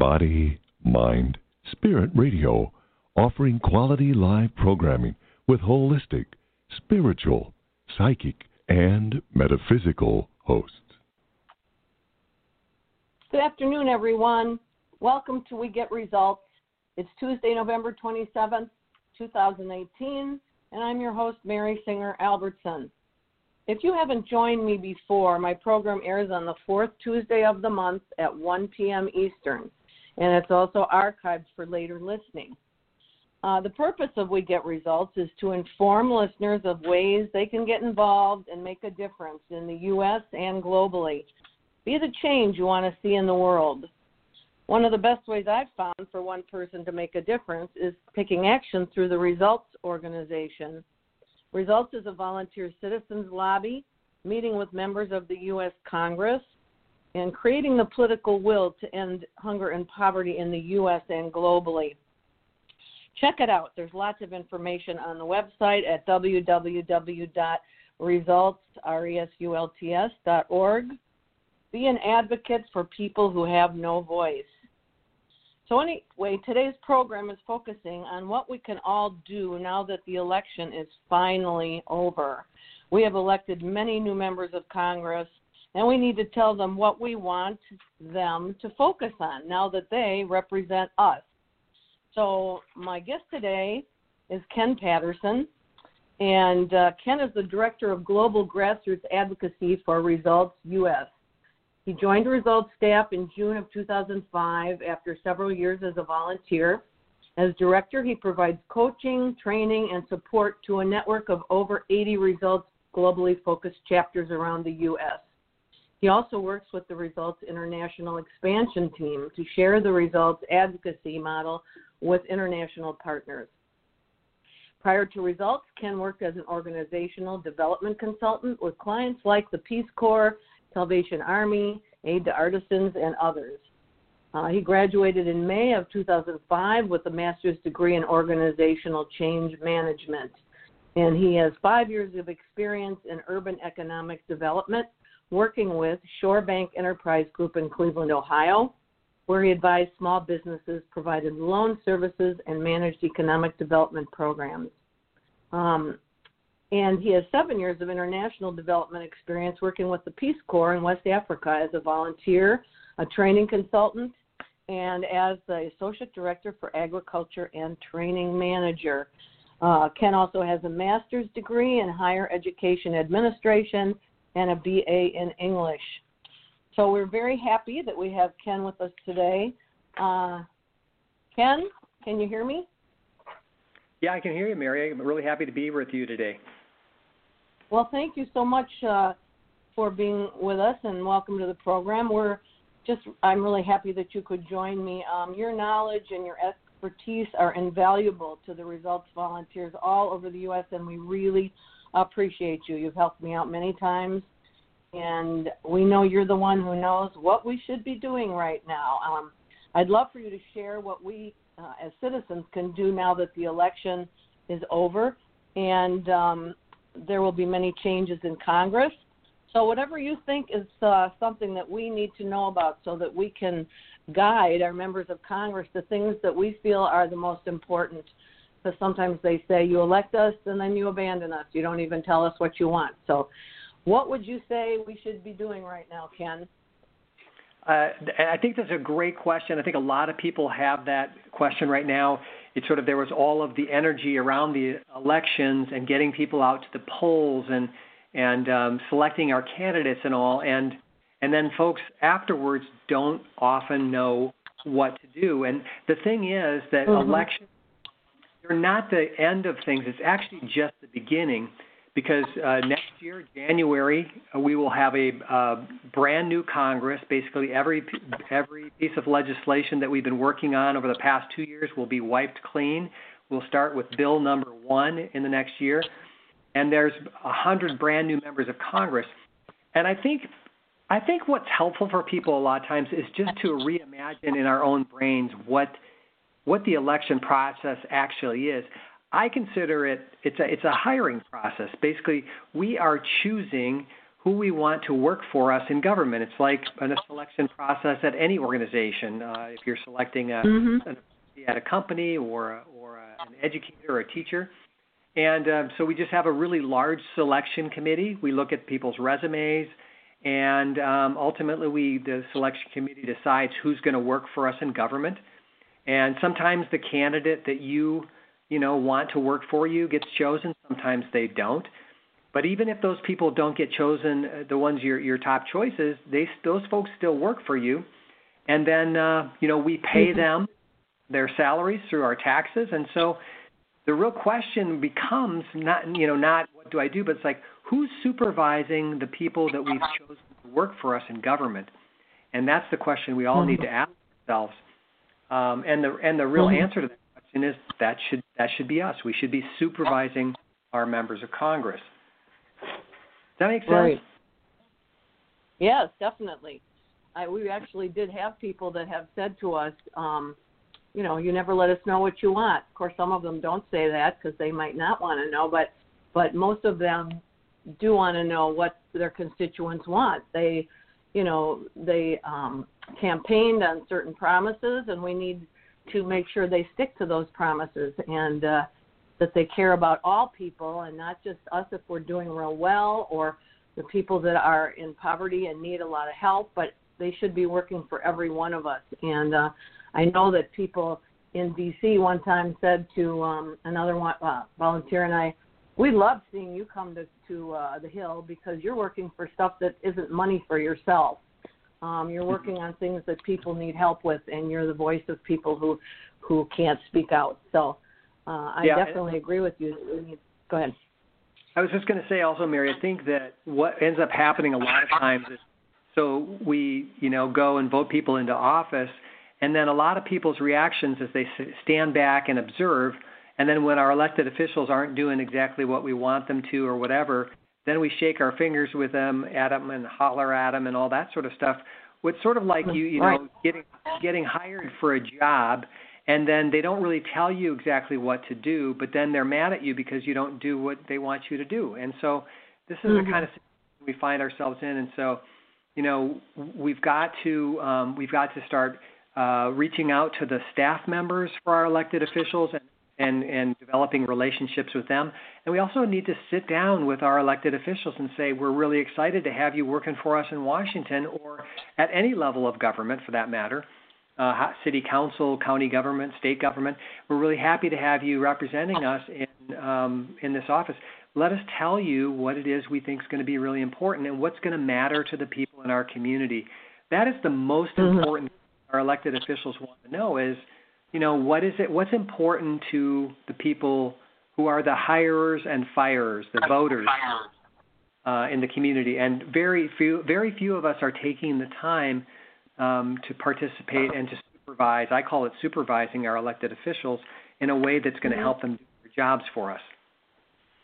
Body, Mind, Spirit Radio, offering quality live programming with holistic, spiritual, psychic, and metaphysical hosts. Good afternoon, everyone. Welcome to We Get Results. It's Tuesday, November 27th, 2018, and I'm your host, Mary Singer Albertson. If you haven't joined me before, my program airs on the fourth Tuesday of the month at 1 p.m. Eastern, and it's also archived for later listening. Uh, the purpose of We Get Results is to inform listeners of ways they can get involved and make a difference in the U.S. and globally. Be the change you want to see in the world. One of the best ways I've found for one person to make a difference is taking action through the Results organization. Results is a volunteer citizens lobby, meeting with members of the U.S. Congress, and creating the political will to end hunger and poverty in the U.S. and globally. Check it out. There's lots of information on the website at www.results.org. Be an advocate for people who have no voice. So, anyway, today's program is focusing on what we can all do now that the election is finally over. We have elected many new members of Congress, and we need to tell them what we want them to focus on now that they represent us. So, my guest today is Ken Patterson, and uh, Ken is the Director of Global Grassroots Advocacy for Results US. He joined Results staff in June of 2005 after several years as a volunteer. As director, he provides coaching, training, and support to a network of over 80 Results globally focused chapters around the U.S. He also works with the Results International Expansion Team to share the Results advocacy model with international partners. Prior to Results, Ken worked as an organizational development consultant with clients like the Peace Corps Salvation Army, Aid to Artisans, and others. Uh, he graduated in May of 2005 with a master's degree in organizational change management. And he has five years of experience in urban economic development, working with Shore Bank Enterprise Group in Cleveland, Ohio, where he advised small businesses, provided loan services, and managed economic development programs. Um, and he has seven years of international development experience working with the Peace Corps in West Africa as a volunteer, a training consultant, and as the Associate Director for Agriculture and Training Manager. Uh, Ken also has a master's degree in higher education administration and a BA in English. So we're very happy that we have Ken with us today. Uh, Ken, can you hear me? Yeah, I can hear you, Mary. I'm really happy to be with you today. Well, thank you so much uh, for being with us and welcome to the program. We're just, I'm really happy that you could join me. Um, your knowledge and your expertise are invaluable to the results volunteers all over the U.S., and we really appreciate you. You've helped me out many times, and we know you're the one who knows what we should be doing right now. Um, I'd love for you to share what we uh, as citizens can do now that the election is over. And um, there will be many changes in Congress. So, whatever you think is uh, something that we need to know about so that we can guide our members of Congress to things that we feel are the most important. Because sometimes they say, you elect us and then you abandon us. You don't even tell us what you want. So, what would you say we should be doing right now, Ken? Uh, I think that's a great question. I think a lot of people have that question right now it's sort of there was all of the energy around the elections and getting people out to the polls and and um, selecting our candidates and all and and then folks afterwards don't often know what to do and the thing is that mm-hmm. elections they're not the end of things it's actually just the beginning because uh, next year, January, uh, we will have a uh, brand new Congress. Basically, every every piece of legislation that we've been working on over the past two years will be wiped clean. We'll start with Bill number one in the next year, and there's a hundred brand new members of Congress. And I think I think what's helpful for people a lot of times is just to reimagine in our own brains what what the election process actually is. I consider it it's a it's a hiring process. Basically, we are choosing who we want to work for us in government. It's like a selection process at any organization. Uh, if you're selecting a, mm-hmm. an, at a company or a, or a, an educator or a teacher, and uh, so we just have a really large selection committee. We look at people's resumes, and um, ultimately, we the selection committee decides who's going to work for us in government. And sometimes the candidate that you you know want to work for you gets chosen. Sometimes they don't. But even if those people don't get chosen, uh, the ones your your top choices, they those folks still work for you, and then uh, you know we pay mm-hmm. them their salaries through our taxes, and so the real question becomes not you know not what do I do, but it's like who's supervising the people that we've chosen to work for us in government, and that's the question we all need to ask ourselves. Um, and the and the real mm-hmm. answer to that question is that should that should be us. We should be supervising our members of Congress. Does that make sense? Right. Yes, definitely. I, we actually did have people that have said to us, um, you know, you never let us know what you want. Of course, some of them don't say that because they might not want to know, but but most of them do want to know what their constituents want. They, you know, they um, campaigned on certain promises, and we need to make sure they stick to those promises and uh, that they care about all people and not just us if we're doing real well or the people that are in poverty and need a lot of help, but they should be working for every one of us. And uh, I know that people in D.C. one time said to um, another one, uh, volunteer and I, we love seeing you come to to uh, the Hill because you're working for stuff that isn't money for yourself. Um, you're mm-hmm. working on things that people need help with, and you're the voice of people who who can't speak out. So uh, I yeah, definitely agree with you. Go ahead. I was just going to say also, Mary. I think that what ends up happening a lot of times is so we you know go and vote people into office and then a lot of people's reactions as they stand back and observe. And then when our elected officials aren't doing exactly what we want them to or whatever, then we shake our fingers with them, at them, and holler at them and all that sort of stuff. It's sort of like you, you know, getting getting hired for a job, and then they don't really tell you exactly what to do, but then they're mad at you because you don't do what they want you to do. And so this is mm-hmm. the kind of situation we find ourselves in. And so, you know, we've got to um, we've got to start uh, reaching out to the staff members for our elected officials and, and, and developing relationships with them. And we also need to sit down with our elected officials and say, we're really excited to have you working for us in Washington or at any level of government for that matter. Uh, city council, county government, state government. We're really happy to have you representing us in um, in this office. Let us tell you what it is we think is going to be really important and what's going to matter to the people in our community. That is the most mm-hmm. important our elected officials want to know is, you know, what is it? What's important to the people who are the hirers and firers, the voters uh, in the community? And very few, very few of us are taking the time um, to participate and to supervise. I call it supervising our elected officials in a way that's going to mm-hmm. help them do their jobs for us.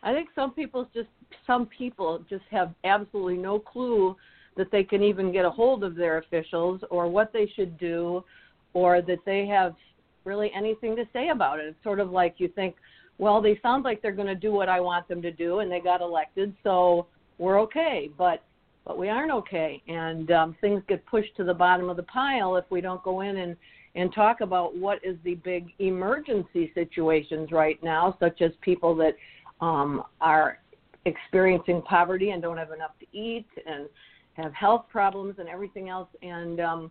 I think some people just some people just have absolutely no clue that they can even get a hold of their officials or what they should do or that they have really anything to say about it. It's sort of like you think, well, they sound like they're going to do what I want them to do and they got elected, so we're okay. But but we aren't okay, and um, things get pushed to the bottom of the pile if we don't go in and and talk about what is the big emergency situations right now, such as people that um, are experiencing poverty and don't have enough to eat, and have health problems and everything else and um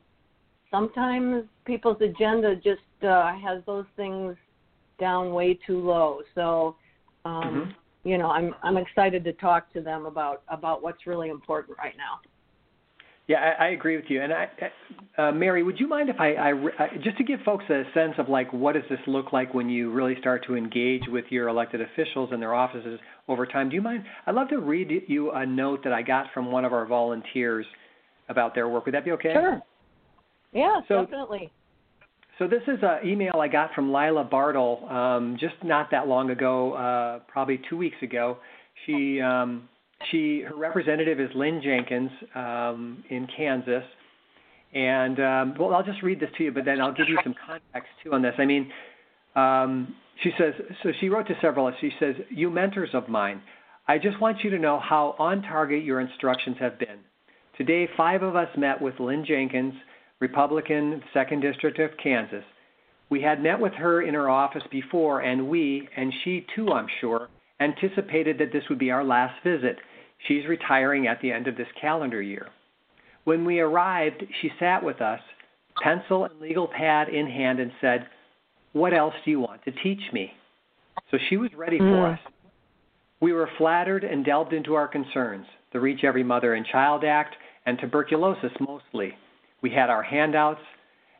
sometimes people's agenda just uh has those things down way too low so um mm-hmm. you know i'm i'm excited to talk to them about about what's really important right now yeah, I, I agree with you. And I, uh, Mary, would you mind if I, I, I, just to give folks a sense of like what does this look like when you really start to engage with your elected officials in their offices over time? Do you mind? I'd love to read you a note that I got from one of our volunteers about their work. Would that be okay? Sure. Yeah, so, definitely. So this is an email I got from Lila Bartle um, just not that long ago, uh, probably two weeks ago. She um, she her representative is Lynn Jenkins um, in Kansas, and um, well, I'll just read this to you, but then I'll give you some context too on this. I mean, um, she says so. She wrote to several. Of us, she says, "You mentors of mine, I just want you to know how on target your instructions have been. Today, five of us met with Lynn Jenkins, Republican, 2nd District of Kansas. We had met with her in her office before, and we, and she too, I'm sure, anticipated that this would be our last visit. She's retiring at the end of this calendar year. When we arrived, she sat with us, pencil and legal pad in hand, and said, What else do you want to teach me? So she was ready mm. for us. We were flattered and delved into our concerns the Reach Every Mother and Child Act and tuberculosis mostly. We had our handouts,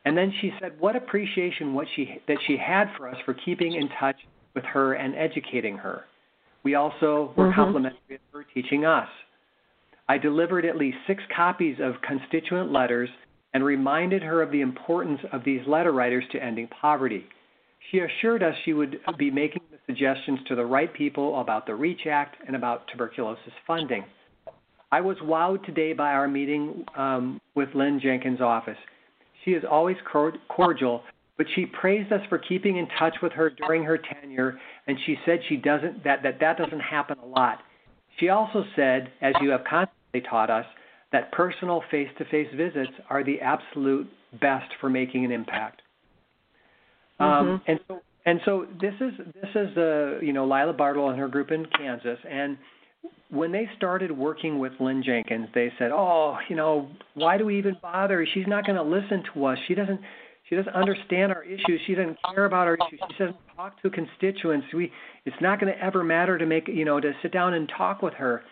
and then she said what appreciation what she that she had for us for keeping in touch with her and educating her. We also were mm-hmm. complimentary of her teaching us. I delivered at least six copies of constituent letters and reminded her of the importance of these letter writers to ending poverty. She assured us she would be making the suggestions to the right people about the REACH Act and about tuberculosis funding. I was wowed today by our meeting um, with Lynn Jenkins' office. She is always cordial, but she praised us for keeping in touch with her during her tenure, and she said she doesn't that that, that doesn't happen a lot. She also said, as you have constantly taught us, that personal face-to-face visits are the absolute best for making an impact. Um, mm-hmm. Um, and so and so this is this is uh, you know Lila Bartle and her group in Kansas, and when they started working with Lynn Jenkins, they said, "Oh, you know, why do we even bother? She's not going to listen to us. She doesn't she doesn't understand our issues. She doesn't care about our issues. She doesn't talk to constituents. We it's not going to ever matter to make, you know, to sit down and talk with her."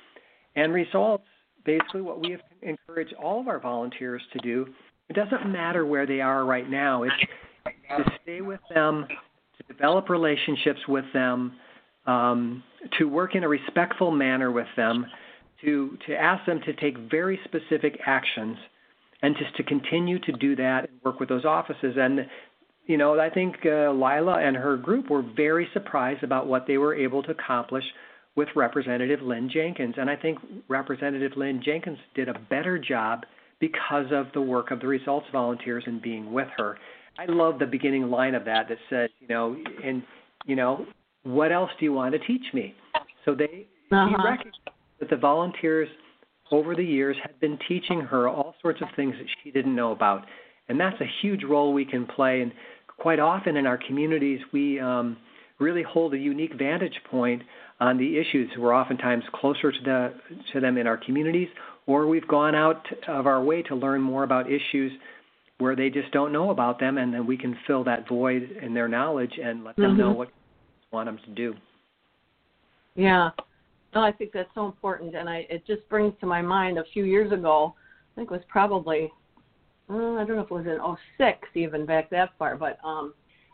And results basically what we have encouraged all of our volunteers to do. It doesn't matter where they are right now. It's to stay with them, to develop relationships with them, um, to work in a respectful manner with them, to, to ask them to take very specific actions, and just to continue to do that and work with those offices. And, you know, I think uh, Lila and her group were very surprised about what they were able to accomplish with Representative Lynn Jenkins. And I think Representative Lynn Jenkins did a better job because of the work of the results volunteers and being with her. I love the beginning line of that that says, you know, and you know, what else do you want to teach me? So they uh-huh. recognized that the volunteers over the years had been teaching her all sorts of things that she didn't know about, and that's a huge role we can play. And quite often in our communities, we um, really hold a unique vantage point on the issues. We're oftentimes closer to the to them in our communities, or we've gone out of our way to learn more about issues where they just don't know about them, and then we can fill that void in their knowledge and let them mm-hmm. know what we want them to do. Yeah, no, I think that's so important, and I it just brings to my mind a few years ago. I think it was probably uh, I don't know if it was in '06 even back that far, but um,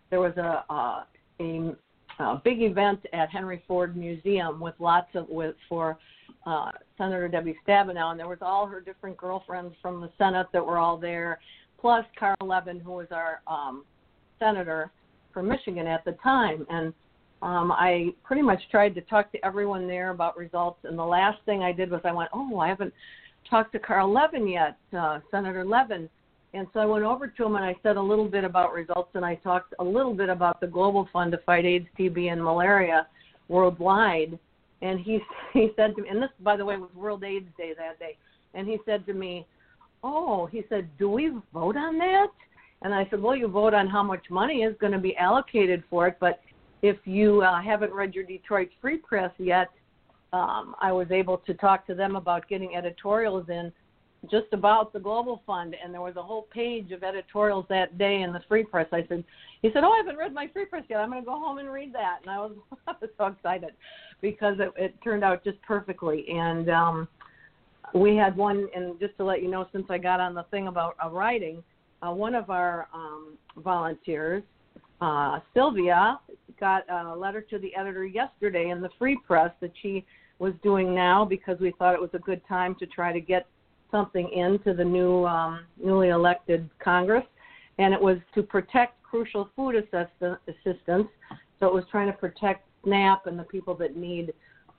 there was a uh, a, a big event at Henry Ford Museum with lots of with for uh, Senator Debbie Stabenow, and there was all her different girlfriends from the Senate that were all there, plus Carl Levin, who was our um, senator for Michigan at the time. And um, I pretty much tried to talk to everyone there about results. And the last thing I did was I went, oh, I haven't talked to Carl Levin yet, uh, Senator Levin. And so I went over to him and I said a little bit about results and I talked a little bit about the Global Fund to fight AIDS, TB, and malaria worldwide. And he he said to me, and this by the way was World AIDS Day that day, and he said to me, oh, he said, do we vote on that? And I said, well, you vote on how much money is going to be allocated for it, but if you uh, haven't read your Detroit Free Press yet, um, I was able to talk to them about getting editorials in just about the Global Fund, and there was a whole page of editorials that day in the Free Press. I said, he said, oh, I haven't read my Free Press yet. I'm going to go home and read that, and I was, I was so excited because it, it turned out just perfectly. And um, we had one, and just to let you know, since I got on the thing about uh, writing, uh, one of our um, volunteers, uh, Sylvia, got a letter to the editor yesterday in the Free Press that she was doing now because we thought it was a good time to try to get something into the new um, newly elected Congress, and it was to protect crucial food assistance. So it was trying to protect SNAP and the people that need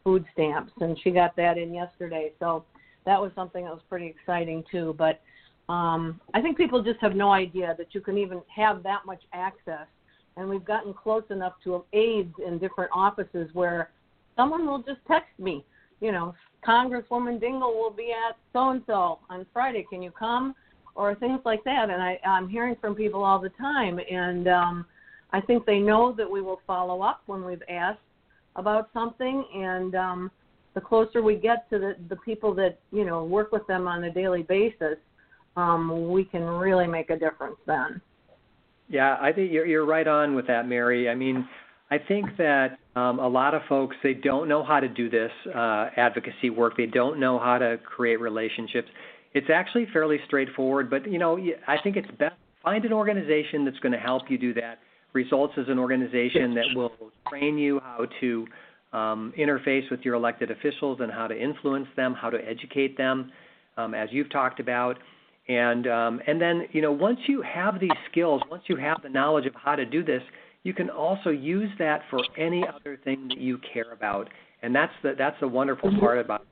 food stamps, and she got that in yesterday. So that was something that was pretty exciting too. But um, I think people just have no idea that you can even have that much access. And we've gotten close enough to aides in different offices where someone will just text me, you know, Congresswoman Dingell will be at so and so on Friday. Can you come? Or things like that. And I, I'm hearing from people all the time, and um, I think they know that we will follow up when we've asked about something. And um, the closer we get to the, the people that you know work with them on a daily basis, um, we can really make a difference then. Yeah, I think you're you're right on with that, Mary. I mean, I think that um, a lot of folks they don't know how to do this uh, advocacy work. They don't know how to create relationships. It's actually fairly straightforward, but you know I think it's best find an organization that's going to help you do that. Results is an organization that will train you how to um, interface with your elected officials and how to influence them, how to educate them, um, as you've talked about. And um, and then you know once you have these skills, once you have the knowledge of how to do this, you can also use that for any other thing that you care about, and that's the that's the wonderful part about. It.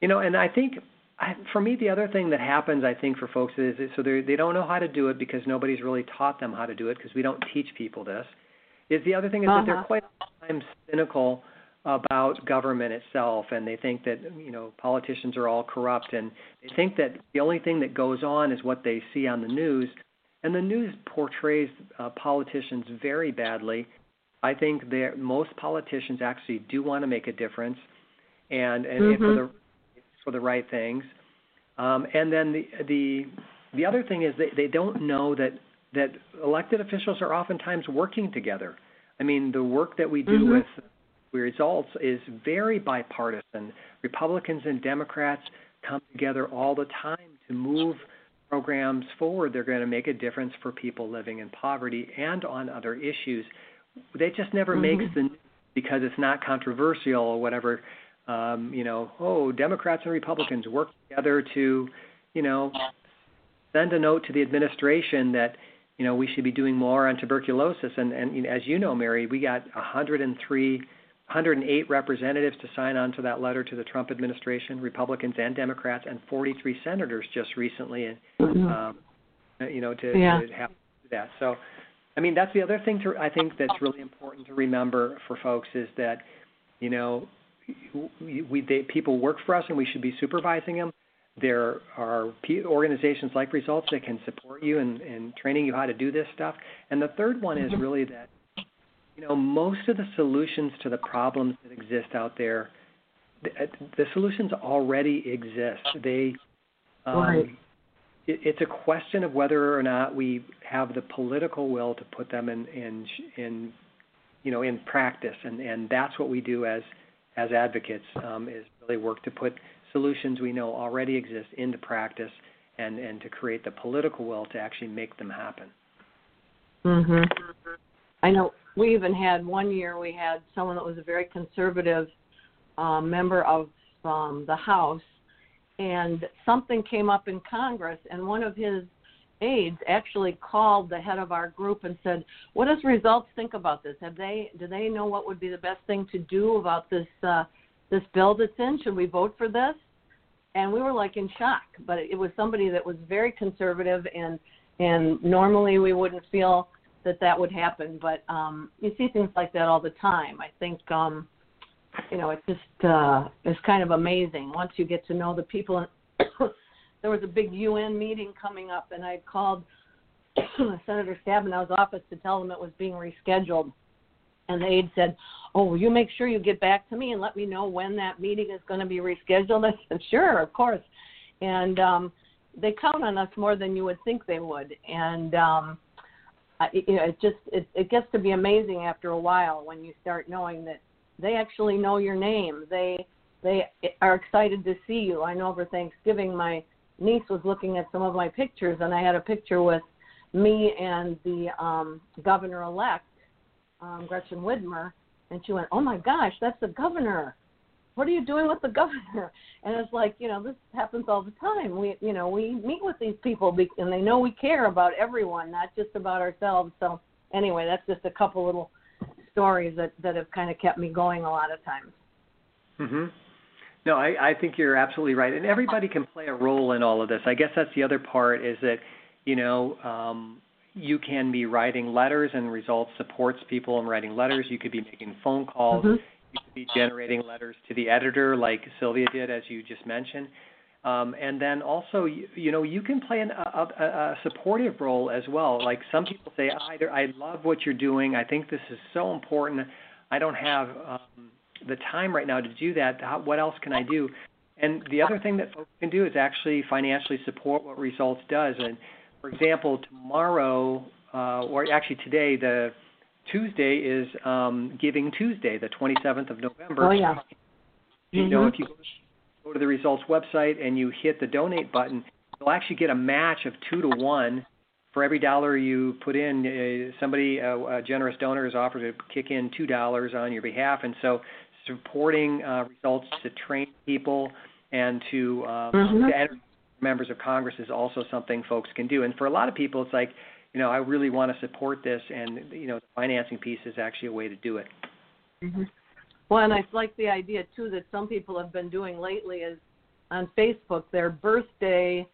You know, and I think I, for me the other thing that happens I think for folks is, is so they they don't know how to do it because nobody's really taught them how to do it because we don't teach people this. Is the other thing is uh-huh. that they're uh-huh. quite sometimes cynical about government itself and they think that you know politicians are all corrupt and they think that the only thing that goes on is what they see on the news and the news portrays uh, politicians very badly. I think that most politicians actually do want to make a difference, and and, mm-hmm. and for the for the right things. Um, and then the the the other thing is they they don't know that that elected officials are oftentimes working together. I mean, the work that we do mm-hmm. with results is very bipartisan. Republicans and Democrats come together all the time to move programs forward, they're going to make a difference for people living in poverty and on other issues. They just never mm-hmm. makes the news because it's not controversial or whatever. Um, you know, oh, Democrats and Republicans work together to, you know, send a note to the administration that you know we should be doing more on tuberculosis. And and you know, as you know, Mary, we got 103 108 representatives to sign on to that letter to the Trump administration, Republicans and Democrats, and 43 senators just recently, mm-hmm. um, you know, to, yeah. to have that. So, I mean, that's the other thing to I think that's really important to remember for folks is that, you know, we they, people work for us and we should be supervising them. There are organizations like Results that can support you and in, in training you how to do this stuff. And the third one is mm-hmm. really that you know, most of the solutions to the problems that exist out there, the, the solutions already exist. They, um, right. it, it's a question of whether or not we have the political will to put them in, in, in you know, in practice, and and that's what we do as as advocates um, is really work to put solutions we know already exist into practice, and and to create the political will to actually make them happen. Mhm. I know we even had one year we had someone that was a very conservative uh, member of um, the House, and something came up in Congress, and one of his aides actually called the head of our group and said, "What does results think about this? Have they do they know what would be the best thing to do about this uh, this bill that's in? Should we vote for this?" And we were like in shock, but it was somebody that was very conservative and and normally we wouldn't feel that that would happen, but um, you see things like that all the time. I think um, you know it's just uh, it's kind of amazing once you get to know the people. there was a big UN meeting coming up, and I called Senator Stabenow's office to tell them it was being rescheduled. And the aide said, "Oh, will you make sure you get back to me and let me know when that meeting is going to be rescheduled?" I said, "Sure, of course." And um, they count on us more than you would think they would. And um, You know, it just it, it gets to be amazing after a while when you start knowing that they actually know your name. They they are excited to see you. I know over Thanksgiving my niece was looking at some of my pictures and I had a picture with me and the um governor elect um Gretchen Whitmer and she went, "Oh my gosh, that's the governor." What are you doing with the governor? And it's like, you know, this happens all the time. We, you know, we meet with these people and they know we care about everyone, not just about ourselves. So anyway, that's just a couple little stories that that have kind of kept me going a lot of times. Mhm. No, I, I think you're absolutely right, and everybody can play a role in all of this. I guess that's the other part is that, you know, um, you can be writing letters, and results supports people in writing letters. You could be making phone calls. Mm-hmm you could be generating letters to the editor, like Sylvia did, as you just mentioned. Um, and then also, you, you know, you can play an, a, a, a supportive role as well. Like some people say, I, I love what you're doing. I think this is so important. I don't have um, the time right now to do that. How, what else can I do? And the other thing that folks can do is actually financially support what Results does. And for example, tomorrow, uh, or actually today, the Tuesday is um, Giving Tuesday, the 27th of November. Oh yeah. You mm-hmm. know, if you go to the results website and you hit the donate button, you'll actually get a match of two to one for every dollar you put in. Uh, somebody, uh, a generous donor, is offered to kick in two dollars on your behalf, and so supporting uh, results to train people and to, um, mm-hmm. to members of Congress is also something folks can do. And for a lot of people, it's like, you know, I really want to support this, and you know, the financing piece is actually a way to do it. Mm-hmm. Well, and I like the idea too that some people have been doing lately is on Facebook their birthday.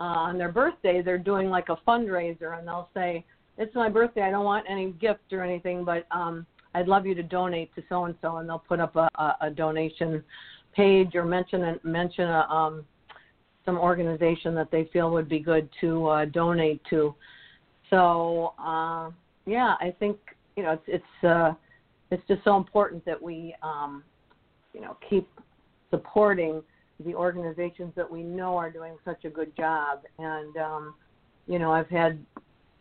Uh, on their birthday, they're doing like a fundraiser, and they'll say, "It's my birthday. I don't want any gift or anything, but um, I'd love you to donate to so and so," and they'll put up a, a, a donation page or mention a, mention a, um, some organization that they feel would be good to uh, donate to. So uh, yeah, I think you know it's it's uh, it's just so important that we, um, you know, keep supporting the organizations that we know are doing such a good job. And, um, you know, I've had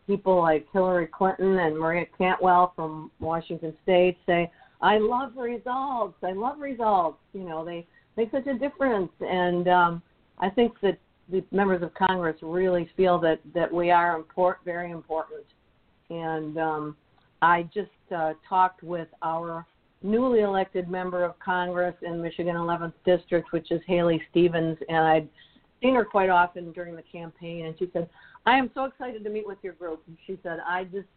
people like Hillary Clinton and Maria Cantwell from Washington State say, "I love results. I love results." You know, they make such a difference, and um, I think that the members of Congress really feel that that we are important, very important, and um, I just uh, talked with our newly elected member of Congress in Michigan 11th District, which is Haley Stevens, and I'd seen her quite often during the campaign, and she said, "I am so excited to meet with your group." And she said, "I just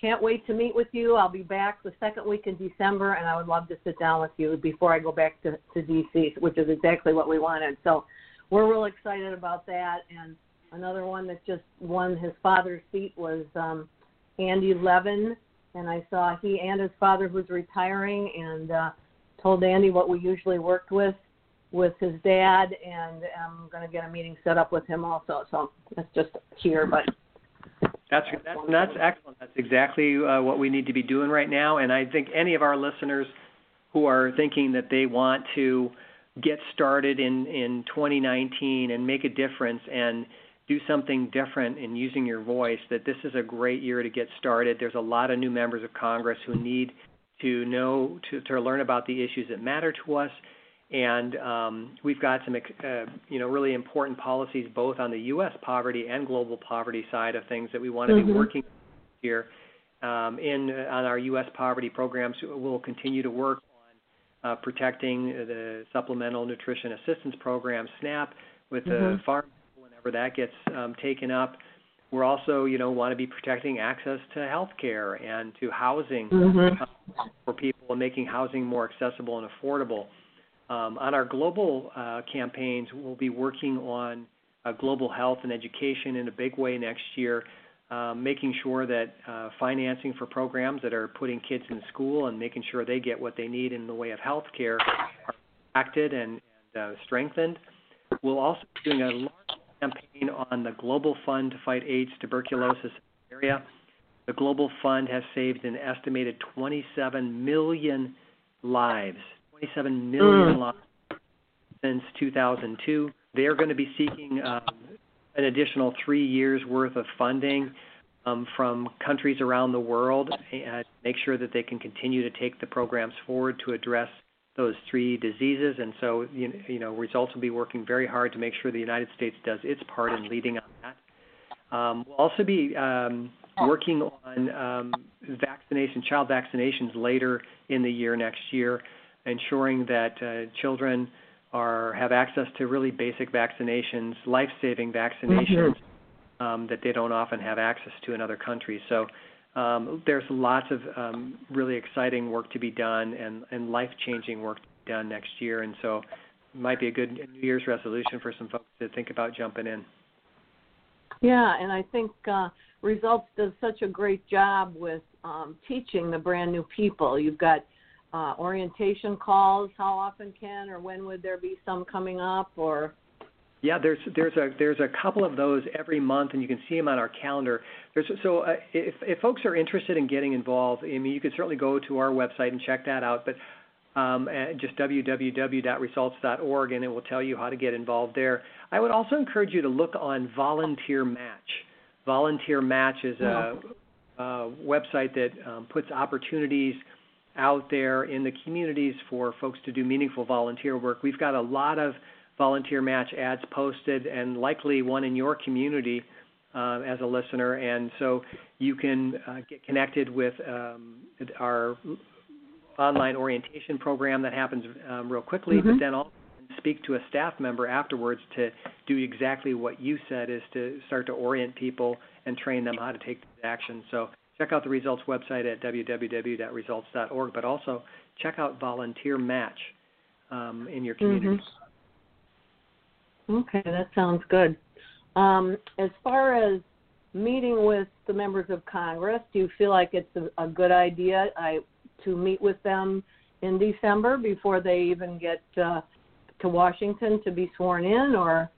can't wait to meet with you. I'll be back the second week in December, and I would love to sit down with you before I go back to, to DC, which is exactly what we wanted. So we're real excited about that. And another one that just won his father's seat was um, Andy Levin and I saw he and his father who's retiring and uh, told Andy what we usually worked with with his dad and I'm going to get a meeting set up with him also. So that's just here, but that's that's, that's excellent. That's exactly uh, what we need to be doing right now. And I think any of our listeners who are thinking that they want to get started in in 2019 and make a difference and do something different in using your voice, that this is a great year to get started. There's a lot of new members of Congress who need to know, to, to learn about the issues that matter to us. And um, we've got some, uh, you know, really important policies both on the U.S. poverty and global poverty side of things that we want to mm-hmm. be working here. Um, in uh, on our U.S. poverty programs, we'll continue to work uh, protecting the Supplemental Nutrition Assistance Program (SNAP) with mm-hmm. the farm whenever that gets um, taken up. We're also, you know, want to be protecting access to health care and to housing mm-hmm. uh, for people and making housing more accessible and affordable. Um, on our global uh, campaigns, we'll be working on uh, global health and education in a big way next year, um, making sure that uh, financing for programs that are putting kids in school and making sure they get what they need in the way of health care are acted and, and uh, strengthened. We'll also be doing a large campaign on the Global Fund to fight AIDS, tuberculosis area. The Global Fund has saved an estimated 27 million lives, 27 million mm. lives since 2002. They're going to be seeking um, an additional three years worth of funding um, from countries around the world and make sure that they can continue to take the programs forward to address those three diseases. And so, you, you know, results will be working very hard to make sure the United States does its part in leading on that. Um, we'll also be um, working on um, vaccination, child vaccinations later in the year next year, ensuring that uh, children are have access to really basic vaccinations, life-saving vaccinations mm-hmm. um, that they don't often have access to in other countries. So um, there's lots of um, really exciting work to be done and, and life changing work to be done next year. And so it might be a good New Year's resolution for some folks to think about jumping in. Yeah, and I think uh, Results does such a great job with um, teaching the brand new people. You've got uh, orientation calls? How often can or when would there be some coming up? Or yeah, there's there's a there's a couple of those every month, and you can see them on our calendar. There's so uh, if if folks are interested in getting involved, I mean, you can certainly go to our website and check that out. But um, just www.results.org, and it will tell you how to get involved there. I would also encourage you to look on Volunteer Match. Volunteer Match is a, a website that um, puts opportunities out there in the communities for folks to do meaningful volunteer work. We've got a lot of volunteer match ads posted, and likely one in your community uh, as a listener. And so you can uh, get connected with um, our online orientation program that happens um, real quickly, mm-hmm. but then also speak to a staff member afterwards to do exactly what you said is to start to orient people and train them how to take action. So check out the results website at www.results.org, but also check out Volunteer Match um, in your community. Mm-hmm. Okay, that sounds good. Um, as far as meeting with the members of Congress, do you feel like it's a, a good idea I, to meet with them in December before they even get uh, to Washington to be sworn in, or?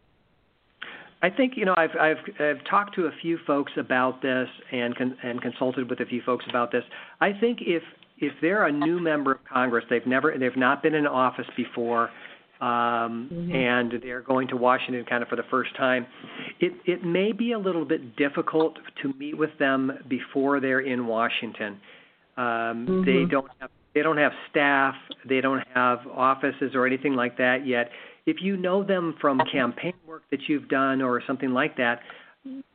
I think you know I've I've I've talked to a few folks about this and con- and consulted with a few folks about this. I think if if they're a new member of Congress, they've never they've not been in office before, um, mm-hmm. and they're going to Washington kind of for the first time, it, it may be a little bit difficult to meet with them before they're in Washington. Um, mm-hmm. They don't have they don't have staff, they don't have offices or anything like that yet. If you know them from campaign work that you've done or something like that,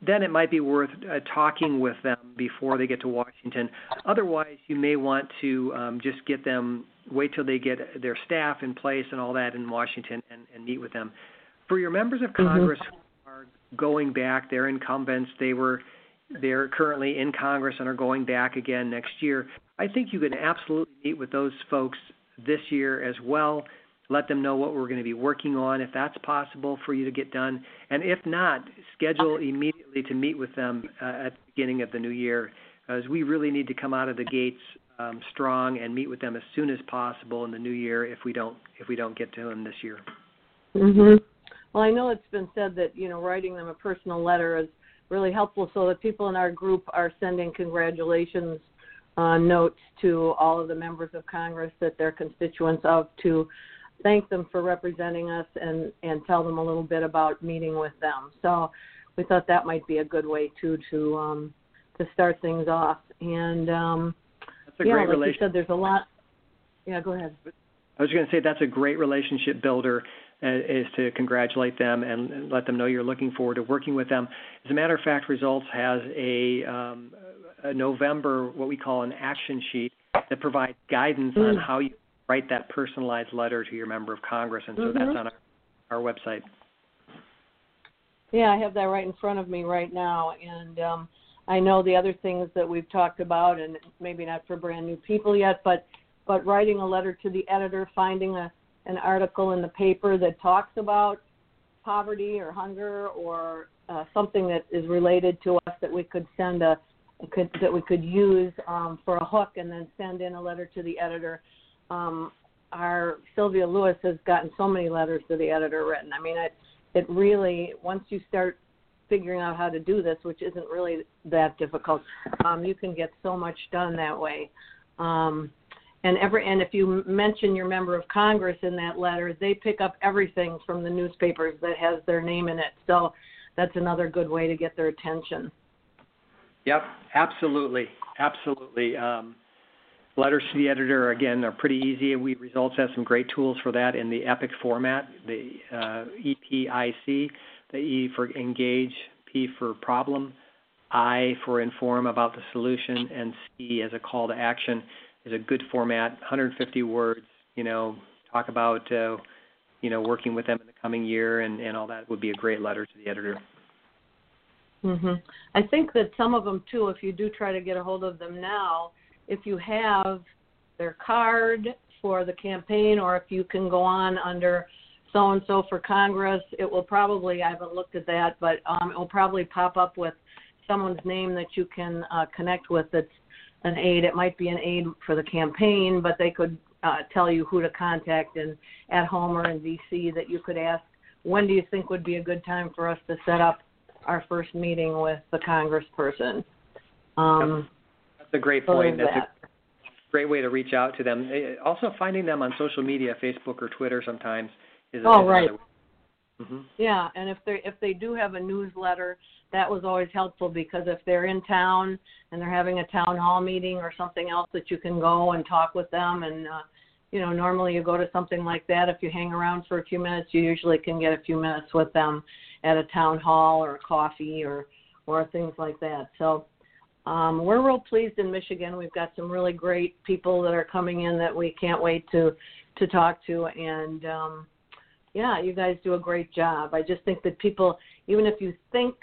then it might be worth uh, talking with them before they get to Washington. Otherwise, you may want to um, just get them wait till they get their staff in place and all that in Washington and, and meet with them. For your members of mm-hmm. Congress mm-hmm. who are going back, they're incumbents, they were they're currently in Congress and are going back again next year. I think you can absolutely meet with those folks this year as well. Let them know what we're going to be working on, if that's possible for you to get done. And if not, schedule immediately to meet with them uh, at the beginning of the new year, because we really need to come out of the gates um, strong and meet with them as soon as possible in the new year if we don't if we don't get to them this year. Mhm. Well, I know it's been said that you know writing them a personal letter is really helpful, so that people in our group are sending congratulations uh, notes to all of the members of Congress that they're constituents of to thank them for representing us and and tell them a little bit about meeting with them. So we thought that might be a good way too to um, to start things off and. Um, a yeah, great like relationship. you said, there's a lot. Yeah, go ahead. I was going to say that's a great relationship builder uh, is to congratulate them and let them know you're looking forward to working with them. As a matter of fact, Results has a, um, a November what we call an action sheet that provides guidance mm. on how you write that personalized letter to your member of Congress, and so mm-hmm. that's on our, our website. Yeah, I have that right in front of me right now, and um, I know the other things that we've talked about, and maybe not for brand new people yet, but but writing a letter to the editor, finding a an article in the paper that talks about poverty or hunger or uh, something that is related to us that we could send a could, that we could use um, for a hook and then send in a letter to the editor. Um, our Sylvia Lewis has gotten so many letters to the editor written. I mean, it it really once you start figuring out how to do this, which isn't really that difficult. Um, you can get so much done that way. Um, and every and if you mention your member of Congress in that letter, they pick up everything from the newspapers that has their name in it. So that's another good way to get their attention. Yep, absolutely, absolutely. Um, letters to the editor again are pretty easy. We results have some great tools for that in the EPIC format, the uh, EPIC the E for engage, P for problem, I for inform about the solution, and C as a call to action is a good format. 150 words. You know, talk about uh, you know working with them in the coming year and and all that would be a great letter to the editor. Mhm. I think that some of them too. If you do try to get a hold of them now, if you have their card for the campaign, or if you can go on under so and so for Congress. It will probably, I haven't looked at that, but um, it will probably pop up with someone's name that you can uh, connect with that's an aide. It might be an aide for the campaign, but they could uh, tell you who to contact and at home or in DC that you could ask when do you think would be a good time for us to set up our first meeting with the congressperson. Um, a great point. That's that. a great way to reach out to them. Eh, Also, finding them on social media, Facebook or Twitter, sometimes is. Oh, is right. hmm Yeah, and if they if they do have a newsletter, that was always helpful because if they're in town and they're having a town hall meeting or something else that you can go and talk with them and uh you know, normally you go to something like that if you hang around for a few minutes, you usually can get a few minutes with them at a town hall or a coffee or or things like that. So um, we're real pleased in Michigan. We've got some really great people that are coming in that we can't wait to to talk to and um yeah, you guys do a great job. I just think that people, even if you think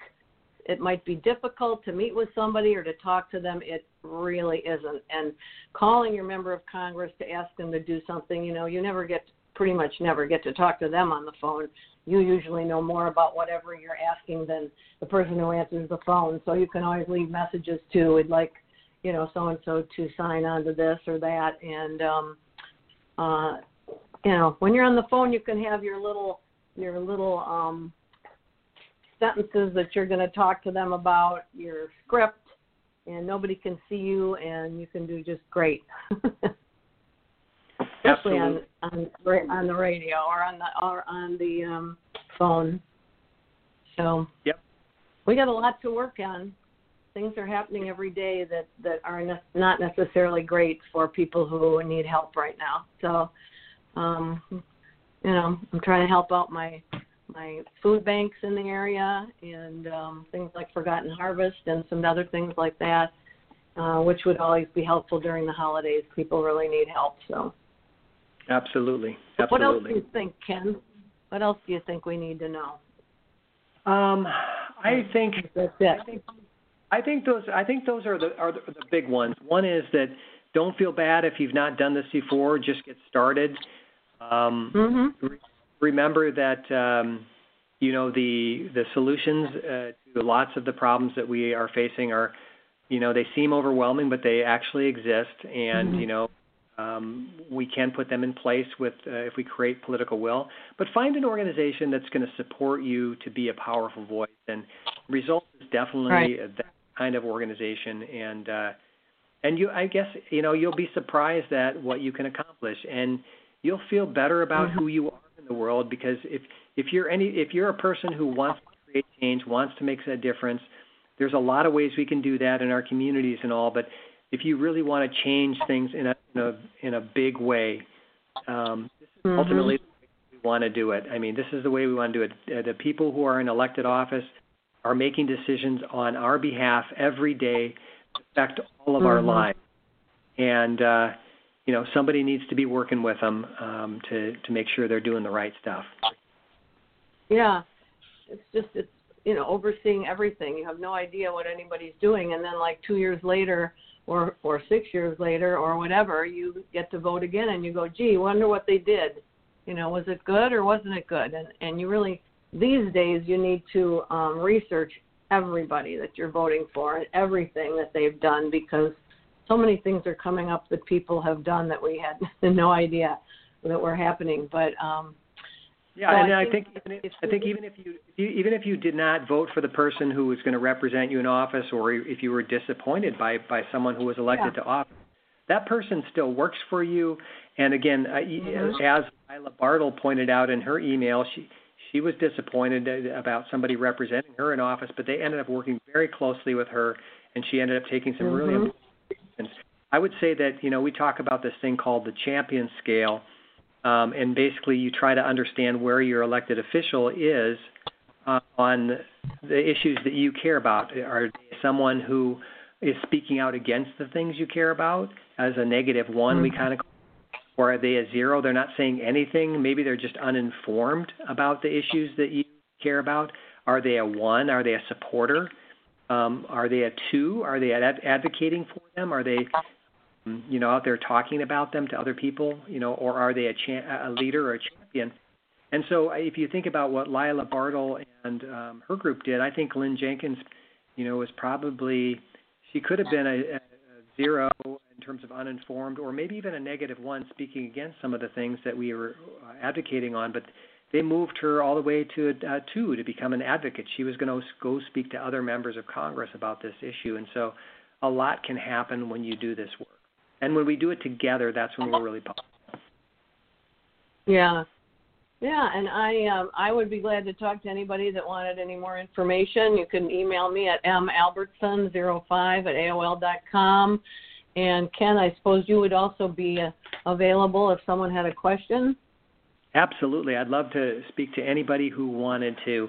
it might be difficult to meet with somebody or to talk to them, it really isn't. And calling your member of Congress to ask them to do something, you know, you never get, pretty much never get to talk to them on the phone. You usually know more about whatever you're asking than the person who answers the phone. So you can always leave messages too. We'd like, you know, so and so to sign on to this or that. And, um, uh, you know, when you're on the phone, you can have your little your little um, sentences that you're going to talk to them about, your script, and nobody can see you, and you can do just great. Especially on on on the radio or on the or on the um, phone. So. Yep. We got a lot to work on. Things are happening every day that that are ne- not necessarily great for people who need help right now. So um, you know, I'm trying to help out my my food banks in the area and um, things like Forgotten Harvest and some other things like that, uh, which would always be helpful during the holidays. People really need help. So, Absolutely. Absolutely. what else do you think, Ken? What else do you think we need to know? Um, I think That's it. I think I think those I think those are the are the, the big ones. One is that don't feel bad if you've not done this before. Just get started. Um, Mhm. remember that um, you know the the solutions uh, to lots of the problems that we are facing are you know they seem overwhelming, but they actually exist, and Mhm. you know. Um, we can put them in place with uh, if we create political will, but find an organization that's going to support you to be a powerful voice. And Results is definitely Right. that kind of organization, and uh, and you I guess you know you'll be surprised at what you can accomplish, and you'll feel better about Mhm. who you are in the world because if if you're any if you're a person who wants to create change, wants to make a difference, there's a lot of ways we can do that in our communities and all. But if you really want to change things in a in a in a big way, um, this is Mhm. ultimately the way we want to do it. I mean, this is the way we want to do it. Uh, the people who are in elected office are making decisions on our behalf every day affect all of our Mhm. lives, and uh, you know somebody needs to be working with them um, to to make sure they're doing the right stuff. Yeah, it's just it's you know overseeing everything. You have no idea what anybody's doing, and then like two years later, or or six years later, or whatever, you get to vote again, and you go, gee, wonder what they did. You know, was it good or wasn't it good? And and you really these days you need to um, research everybody that you're voting for and everything that they've done because so many things are coming up that people have done that we had no idea that were happening. But um, Yeah, So and I I think think even if, I think even if you, if you even if you did not vote for the person who was going to represent you in office, or if you were disappointed by by someone who was elected Yeah. to office, that person still works for you. And again, uh, Mhm. as Lila Bartle pointed out in her email, she she was disappointed about somebody representing her in office, but they ended up working very closely with her, and she ended up taking some really Mhm. important decisions. I would say that you know we talk about this thing called the champion scale, um, and basically you try to understand where your elected official is uh, on the issues that you care about. Are they someone who is speaking out against the things you care about as a negative one? We Mhm. kind of or are they a zero? They're not saying anything. Maybe they're just uninformed about the issues that you care about. Are they a one? Are they a supporter? Um, are they a two? Are they ad- advocating for them? Are they, you know, out there talking about them to other people? You know, or are they a, cha- a leader or a champion? And so, uh, if you think about what Lila Bartle and um, her group did, I think Lynn Jenkins, you know, was probably she could have been a, a zero in terms of uninformed or maybe even a negative one speaking against some of the things that we were uh, advocating on, but they moved her all the way to a two to become an advocate. She was going to go speak to other members of Congress about this issue, and so a lot can happen when you do this work. And when we do it together, that's when we're really powerful. Yeah, yeah, and I um, I would be glad to talk to anybody that wanted any more information. You can email me at malbertson05 at aol dot com. And Ken, I suppose you would also be uh, available if someone had a question. Absolutely, I'd love to speak to anybody who wanted to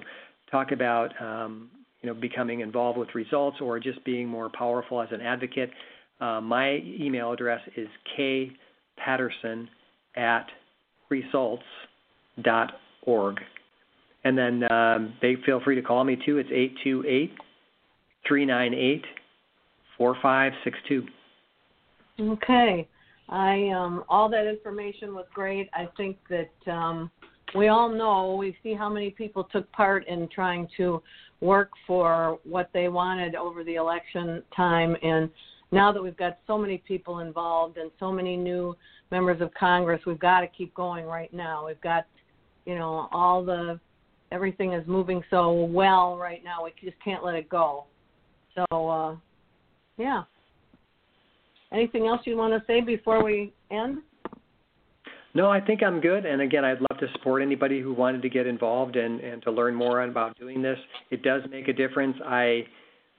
talk about um, you know becoming involved with results or just being more powerful as an advocate. Uh, my email address is k patterson at results dot org. And then um, they feel free to call me too. It's eight two eight three nine eight four five six two. Okay. I um, all that information was great. I think that um, we all know we see how many people took part in trying to work for what they wanted over the election time, and now that we've got so many people involved and so many new members of Congress, we've got to keep going right now. We've got you know all the everything is moving so well right now we just can't let it go. So uh yeah. Anything else you want to say before we end? No i think i'm good. And again i'd love to support anybody who wanted to get involved and and to learn more about doing this. It does make a difference. I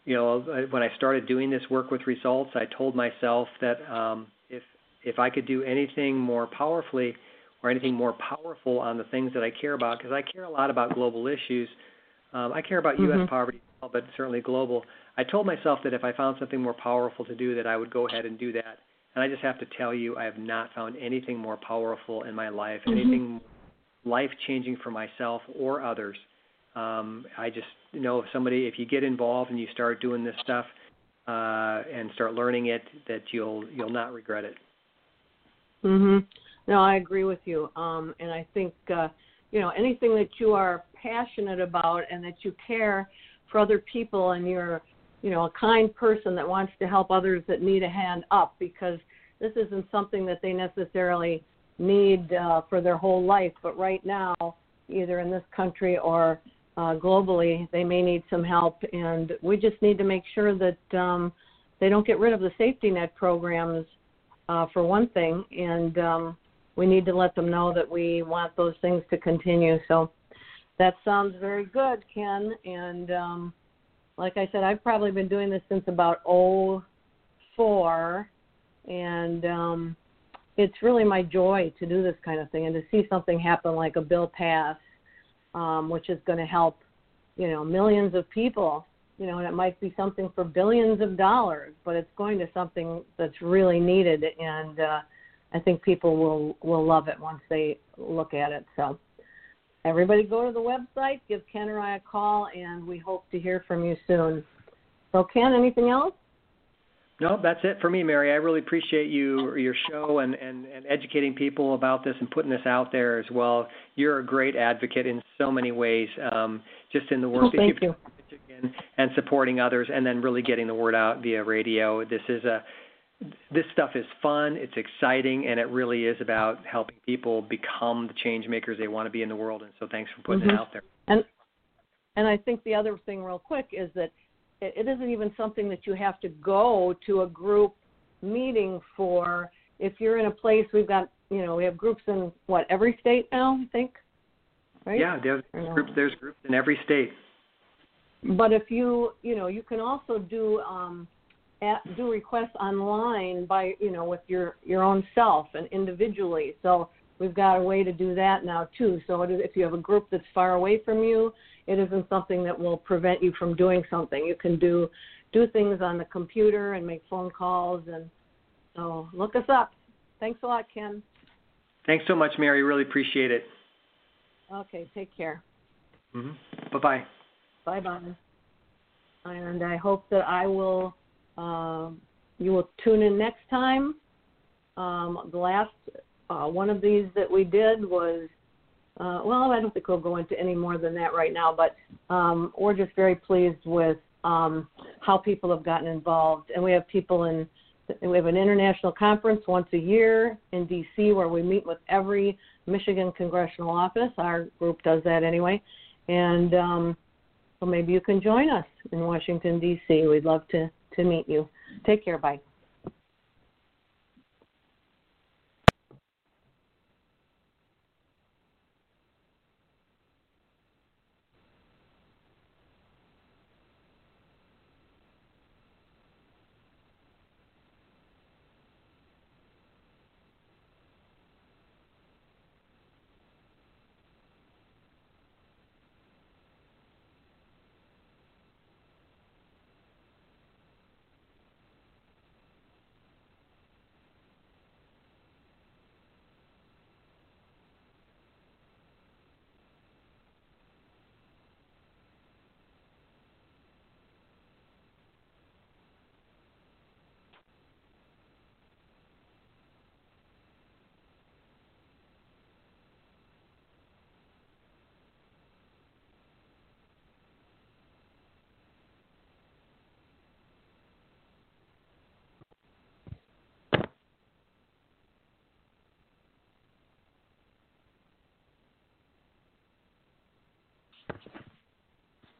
you know when i started doing this work with results i told myself that um if if i could do anything more powerfully or anything more powerful on the things that I care about because I care a lot about global issues. Um, I care about mm-hmm. U.S. poverty, but certainly global. I told myself that if I found something more powerful to do, that I would go ahead and do that. And I just have to tell you, I have not found anything more powerful in my life, mm-hmm. anything life changing for myself or others. Um, I just know if somebody, if you get involved and you start doing this stuff uh, and start learning it, that you'll you'll not regret it. Mhm. No, I agree with you. Um, and I think, uh, you know, anything that you are passionate about and that you care for other people and you're, you know, a kind person that wants to help others that need a hand up because this isn't something that they necessarily need uh, for their whole life. But right now, either in this country or uh, globally, they may need some help. And we just need to make sure that um, they don't get rid of the safety net programs, uh, for one thing. And, um, we need to let them know that we want those things to continue. So that sounds very good, Ken. And um, like I said, I've probably been doing this since about '04, and um, it's really my joy to do this kind of thing and to see something happen like a bill pass, um, which is going to help, you know, millions of people. You know, and it might be something for billions of dollars, but it's going to something that's really needed and. Uh, I think people will will love it once they look at it. So everybody go to the website, give Ken or I a call, and we hope to hear from you soon. So Ken, anything else? No, that's it for me, Mary. I really appreciate you your show and, and, and educating people about this and putting this out there as well. You're a great advocate in so many ways, um, just in the work oh, that you and, and supporting others, and then really getting the word out via radio. This is a this stuff is fun, it's exciting, and it really is about helping people become the change makers they want to be in the world. And so, thanks for putting mm-hmm. it out there. And and I think the other thing, real quick, is that it, isn't even something that you have to go to a group meeting for. If you're in a place, we've got you know we have groups in what every state now, I think. Right? Yeah, there's groups. There's groups in every state. But if you you know you can also do. um at, do requests online by you know with your your own self and individually. So we've got a way to do that now too. So if you have a group that's far away from you, it isn't something that will prevent you from doing something. You can do do things on the computer and make phone calls and so look us up. Thanks a lot, Ken. Thanks so much, Mary. Really appreciate it. Okay, take care. Mm-hmm. Bye bye. Bye bye. And I hope that I will um, you will tune in next time. Um, the last uh, one of these that we did was, uh, well, I don't think we'll go into any more than that right now, but um, we're just very pleased with um, how people have gotten involved. And we have people in We have an international conference once a year in D.C. where we meet with every Michigan congressional office. Our group does that anyway, and um, so maybe you can join us in Washington D.C. We'd love to to meet you. Take care. Bye.